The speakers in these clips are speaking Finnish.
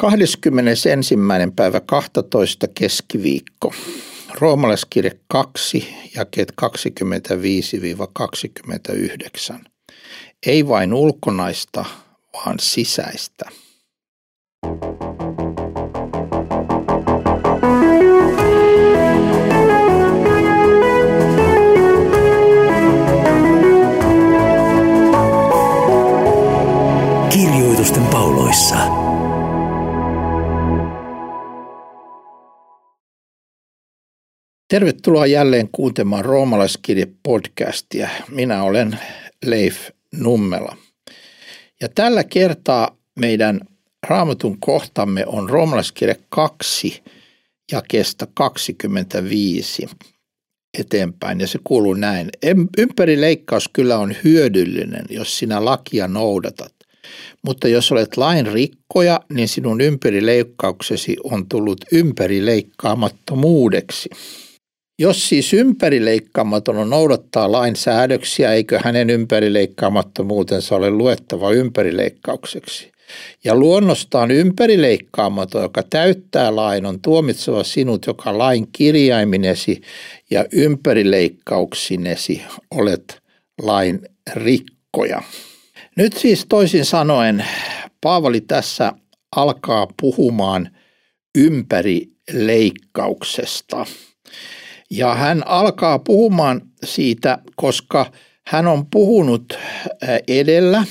21. päivä 12. keskiviikko. Roomalaiskirje 2, jakeet 25-29. Ei vain ulkonaista, vaan sisäistä. Kirjoitusten pauloissa. Tervetuloa jälleen kuuntelemaan Roomalaiskirje-podcastia. Minä olen Leif Nummela. Ja tällä kertaa meidän raamatun kohtamme on Roomalaiskirje 2 ja kestä 25 eteenpäin. Ja se kuuluu näin. Ympärileikkaus kyllä on hyödyllinen, jos sinä lakia noudatat. Mutta jos olet lain rikkoja, niin sinun ympärileikkauksesi on tullut ympärileikkaamattomuudeksi. Jos siis ympärileikkaamaton noudattaa lain säädöksiä, eikö hänen ympärileikkaamattomuutensa ole luettava ympärileikkaukseksi? Ja luonnostaan ympärileikkaamaton, joka täyttää lain, on tuomitseva sinut, joka lain kirjaiminesi ja ympärileikkauksinesi olet lain rikkoja. Nyt siis toisin sanoen Paavali tässä alkaa puhumaan ympärileikkauksesta. Ja hän alkaa puhumaan siitä, koska hän on puhunut edellä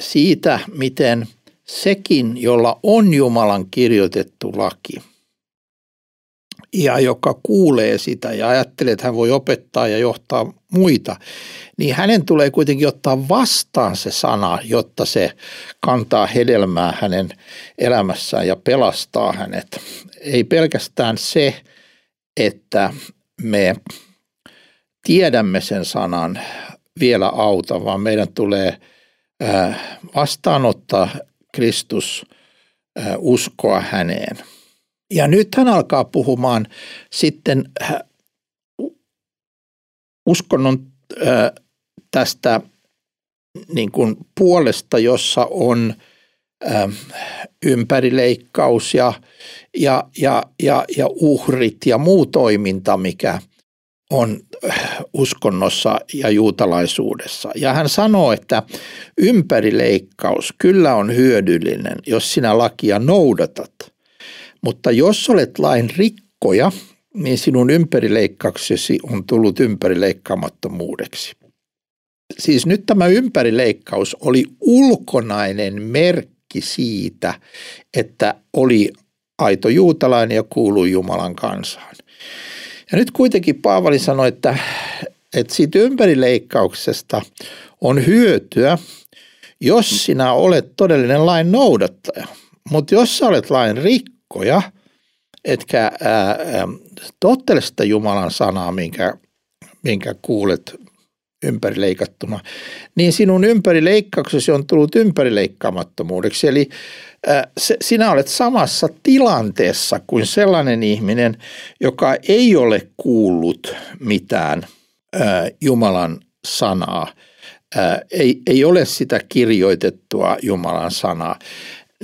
siitä, miten sekin, jolla on Jumalan kirjoitettu laki, ja joka kuulee sitä ja ajattelee, että hän voi opettaa ja johtaa muita, niin hänen tulee kuitenkin ottaa vastaan se sana, jotta se kantaa hedelmää hänen elämässään ja pelastaa hänet. Ei pelkästään se, että me tiedämme sen sanan vielä auta, vaan meidän tulee vastaanottaa Kristus, uskoa häneen. Ja nyt hän alkaa puhumaan sitten uskonnon tästä niin kuin puolesta, jossa on ympärileikkaus ja, ja, ja, ja, ja uhrit ja muu toiminta, mikä on uskonnossa ja juutalaisuudessa. Ja hän sanoo, että ympärileikkaus kyllä on hyödyllinen, jos sinä lakia noudatat. Mutta jos olet lain rikkoja, niin sinun ympärileikkauksesi on tullut ympärileikkaamattomuudeksi. Siis nyt tämä ympärileikkaus oli ulkonainen merkki siitä, että oli aito juutalainen ja kuului Jumalan kansaan. Ja nyt kuitenkin Paavali sanoi, että, että siitä ympärileikkauksesta on hyötyä, jos sinä olet todellinen lain noudattaja. Mutta jos sä olet lain rikkoja, etkä ää, ää, tottele sitä Jumalan sanaa, minkä, minkä kuulet ympärileikattuna, niin sinun ympärileikkauksesi on tullut ympärileikkaamattomuudeksi. Eli äh, sinä olet samassa tilanteessa kuin sellainen ihminen, joka ei ole kuullut mitään äh, Jumalan sanaa, äh, ei, ei ole sitä kirjoitettua Jumalan sanaa.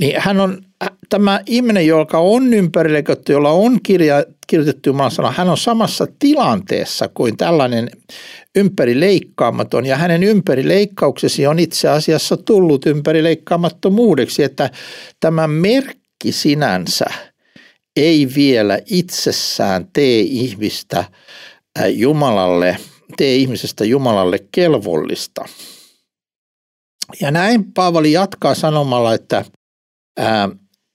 Niin hän on tämä ihminen, joka on ympärileikattu, jolla on kirja, kirjoitettu Jumalan sana, hän on samassa tilanteessa kuin tällainen ympärileikkaamaton ja hänen ympärileikkauksesi on itse asiassa tullut ympärileikkaamattomuudeksi, että tämä merkki sinänsä ei vielä itsessään tee ihmistä Jumalalle, tee ihmisestä Jumalalle kelvollista. Ja näin Paavali jatkaa sanomalla, että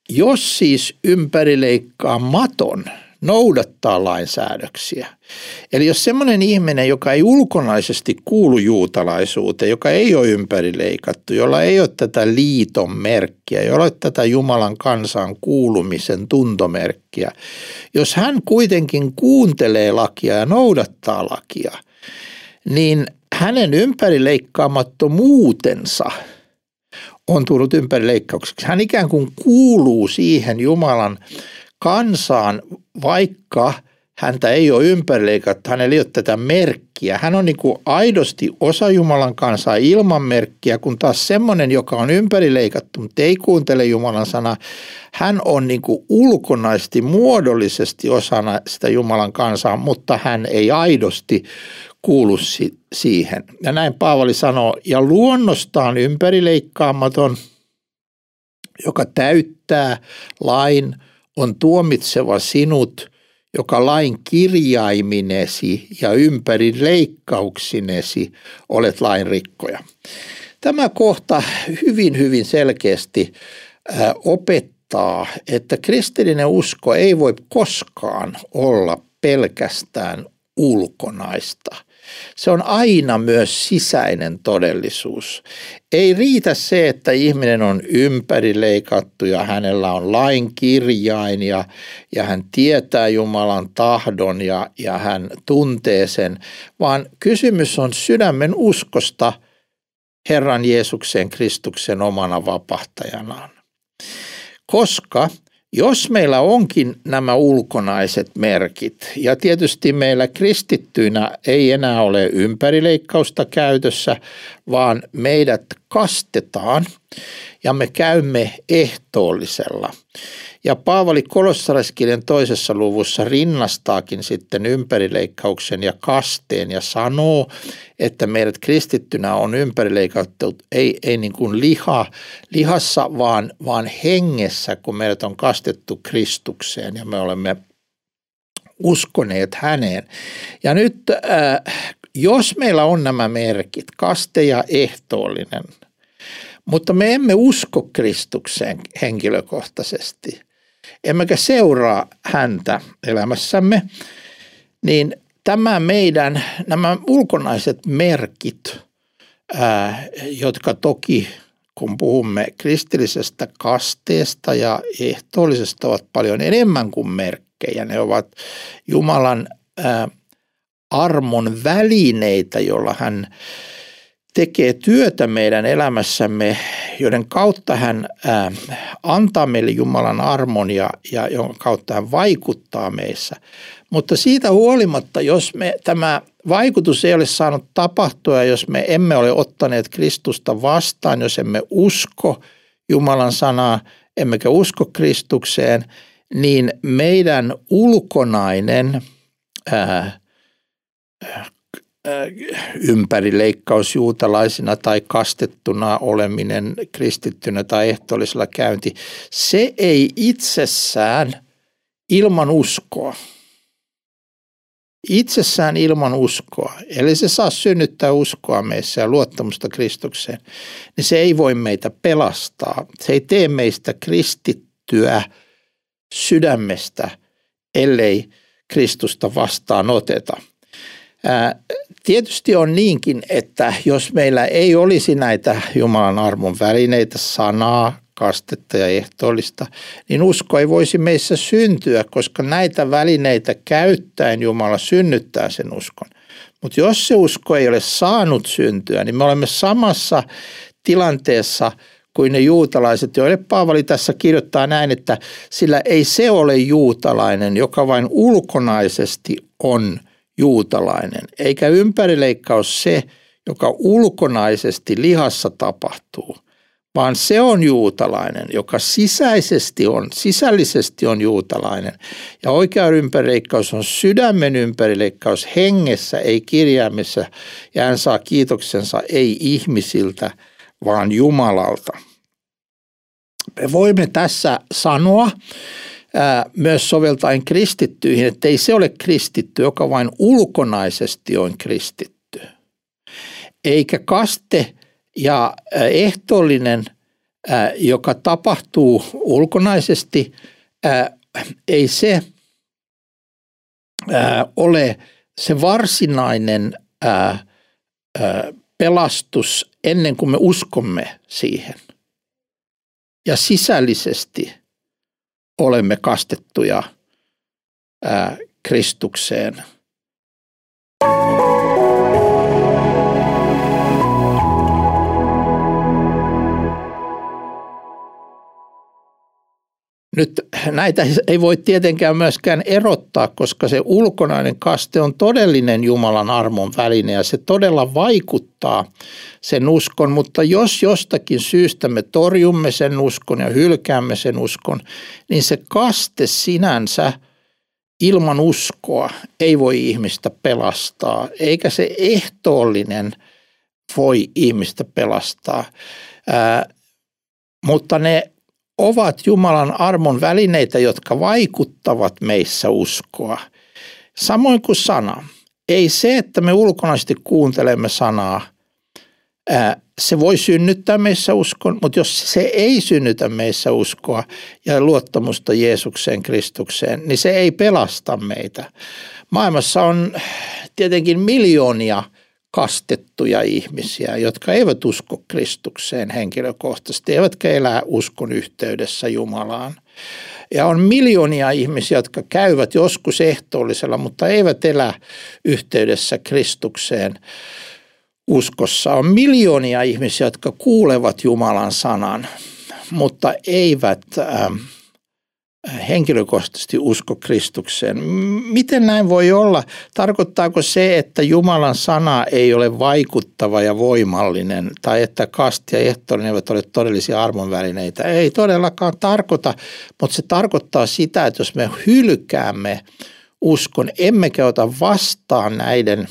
jos siis ympärileikkaamaton – noudattaa lainsäädöksiä. Eli jos semmoinen ihminen, joka ei ulkonaisesti kuulu juutalaisuuteen, joka ei ole ympärileikattu, jolla ei ole tätä liiton merkkiä, jolla ei ole tätä Jumalan kansan kuulumisen tuntomerkkiä, jos hän kuitenkin kuuntelee lakia ja noudattaa lakia, niin hänen ympärileikkaamattomuutensa on tullut ympärileikkaukseksi. Hän ikään kuin kuuluu siihen Jumalan kansaan, vaikka häntä ei ole ympärileikattu, hänellä ei ole tätä merkkiä. Hän on niin kuin aidosti osa Jumalan kansaa ilman merkkiä, kun taas semmoinen, joka on ympärileikattu, mutta ei kuuntele Jumalan sanaa, hän on niin kuin ulkonaisesti, muodollisesti osana sitä Jumalan kansaa, mutta hän ei aidosti kuulu si- siihen. Ja näin Paavali sanoo, ja luonnostaan ympärileikkaamaton, joka täyttää lain, on tuomitseva sinut, joka lain kirjaiminesi ja ympäri leikkauksinesi olet lain rikkoja. Tämä kohta hyvin, hyvin selkeästi opettaa, että kristillinen usko ei voi koskaan olla pelkästään ulkonaista – se on aina myös sisäinen todellisuus. Ei riitä se, että ihminen on ympärileikattu ja hänellä on lain kirjain ja, ja hän tietää Jumalan tahdon ja, ja hän tuntee sen, vaan kysymys on sydämen uskosta Herran Jeesuksen Kristuksen omana vapahtajanaan. Koska – jos meillä onkin nämä ulkonaiset merkit, ja tietysti meillä kristittyinä ei enää ole ympärileikkausta käytössä, vaan meidät kastetaan ja me käymme ehtoollisella. Ja Paavali Kolossaraiskirjan toisessa luvussa rinnastaakin sitten ympärileikkauksen ja kasteen ja sanoo, että meidät kristittynä on ympärileikattu ei, ei niin kuin liha, lihassa, vaan, vaan hengessä, kun meidät on kastettu Kristukseen ja me olemme uskoneet häneen. Ja nyt äh, jos meillä on nämä merkit, kaste ja ehtoollinen, mutta me emme usko Kristukseen henkilökohtaisesti – emmekä seuraa häntä elämässämme, niin tämä meidän, nämä ulkonaiset merkit, ää, jotka toki kun puhumme kristillisestä kasteesta ja ehtoollisesta ovat paljon enemmän kuin merkkejä. Ne ovat Jumalan ää, armon välineitä, jolla hän tekee työtä meidän elämässämme, joiden kautta hän ää, antaa meille Jumalan armon ja, ja jonka kautta hän vaikuttaa meissä. Mutta siitä huolimatta, jos me, tämä vaikutus ei ole saanut tapahtua, jos me emme ole ottaneet Kristusta vastaan, jos emme usko Jumalan sanaa, emmekä usko Kristukseen, niin meidän ulkonainen ää, ympärileikkaus juutalaisina tai kastettuna oleminen kristittynä tai ehtoollisella käynti, se ei itsessään ilman uskoa, itsessään ilman uskoa, eli se saa synnyttää uskoa meissä ja luottamusta Kristukseen, niin se ei voi meitä pelastaa. Se ei tee meistä kristittyä sydämestä, ellei Kristusta vastaan oteta. Tietysti on niinkin, että jos meillä ei olisi näitä Jumalan armon välineitä, sanaa, kastetta ja ehtoollista, niin usko ei voisi meissä syntyä, koska näitä välineitä käyttäen Jumala synnyttää sen uskon. Mutta jos se usko ei ole saanut syntyä, niin me olemme samassa tilanteessa kuin ne juutalaiset, joille Paavali tässä kirjoittaa näin, että sillä ei se ole juutalainen, joka vain ulkonaisesti on – juutalainen, eikä ympärileikkaus se, joka ulkonaisesti lihassa tapahtuu, vaan se on juutalainen, joka sisäisesti on, sisällisesti on juutalainen. Ja oikea ympärileikkaus on sydämen ympärileikkaus hengessä, ei kirjaimessa, ja hän saa kiitoksensa ei ihmisiltä, vaan Jumalalta. Me voimme tässä sanoa, myös soveltaen kristittyihin, että ei se ole kristitty, joka vain ulkonaisesti on kristitty. Eikä kaste ja ehtoollinen, joka tapahtuu ulkonaisesti, ei se ole se varsinainen pelastus ennen kuin me uskomme siihen. Ja sisällisesti – olemme kastettuja ää, Kristukseen. Nyt näitä ei voi tietenkään myöskään erottaa, koska se ulkonainen kaste on todellinen Jumalan armon väline ja se todella vaikuttaa sen uskon, mutta jos jostakin syystä me torjumme sen uskon ja hylkäämme sen uskon, niin se kaste sinänsä ilman uskoa ei voi ihmistä pelastaa, eikä se ehtoollinen voi ihmistä pelastaa. Ää, mutta ne ovat Jumalan armon välineitä, jotka vaikuttavat meissä uskoa. Samoin kuin sana. Ei se, että me ulkonaisesti kuuntelemme sanaa, se voi synnyttää meissä uskon, mutta jos se ei synnytä meissä uskoa ja luottamusta Jeesukseen, Kristukseen, niin se ei pelasta meitä. Maailmassa on tietenkin miljoonia kastettuja ihmisiä, jotka eivät usko Kristukseen henkilökohtaisesti, eivätkä elää uskon yhteydessä Jumalaan. Ja on miljoonia ihmisiä, jotka käyvät joskus ehtoollisella, mutta eivät elä yhteydessä Kristukseen uskossa. On miljoonia ihmisiä, jotka kuulevat Jumalan sanan, mutta eivät äh, henkilökohtaisesti usko Kristukseen. Miten näin voi olla? Tarkoittaako se, että Jumalan sana ei ole vaikuttava ja voimallinen tai että kasti ja ehtoollinen eivät ole todellisia armonvälineitä? Ei todellakaan tarkoita, mutta se tarkoittaa sitä, että jos me hylkäämme uskon, emmekä ota vastaan näiden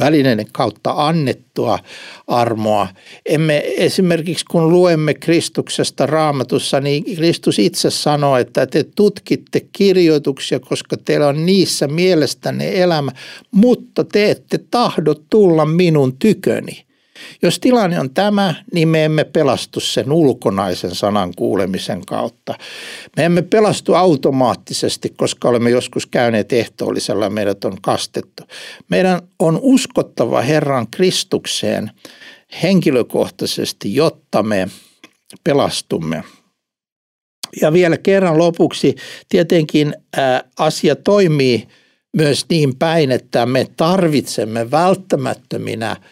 välineiden kautta annettua armoa. Emme esimerkiksi kun luemme Kristuksesta raamatussa, niin Kristus itse sanoo, että te tutkitte kirjoituksia, koska teillä on niissä mielestänne elämä, mutta te ette tahdo tulla minun tyköni. Jos tilanne on tämä, niin me emme pelastu sen ulkonaisen sanan kuulemisen kautta. Me emme pelastu automaattisesti, koska olemme joskus käyneet ehtoollisella meidät on kastettu. Meidän on uskottava Herran Kristukseen henkilökohtaisesti, jotta me pelastumme. Ja vielä kerran lopuksi, tietenkin ää, asia toimii myös niin päin, että me tarvitsemme välttämättöminä –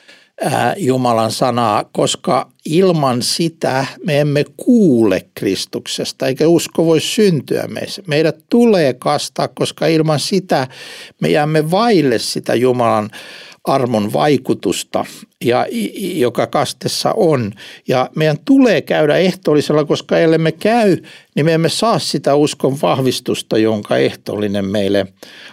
Jumalan sanaa, koska ilman sitä me emme kuule Kristuksesta, eikä usko voi syntyä meissä. Meidät tulee kastaa, koska ilman sitä me jäämme vaille sitä Jumalan armon vaikutusta, ja, joka kastessa on. Ja meidän tulee käydä ehtoollisella, koska ellei me käy, niin me emme saa sitä uskon vahvistusta, jonka ehtoollinen meille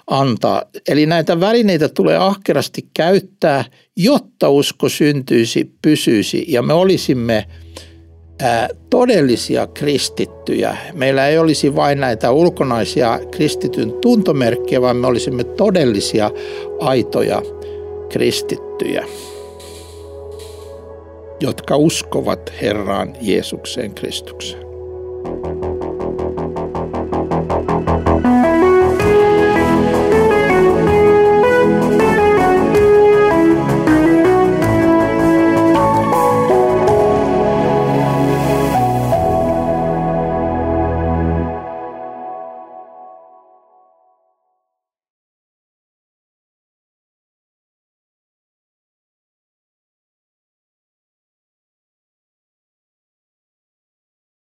antaa. Eli näitä välineitä tulee ahkerasti käyttää, jotta usko syntyisi, pysyisi ja me olisimme todellisia kristittyjä. Meillä ei olisi vain näitä ulkonaisia kristityn tuntomerkkejä, vaan me olisimme todellisia, aitoja kristittyjä, jotka uskovat Herraan Jeesukseen Kristukseen.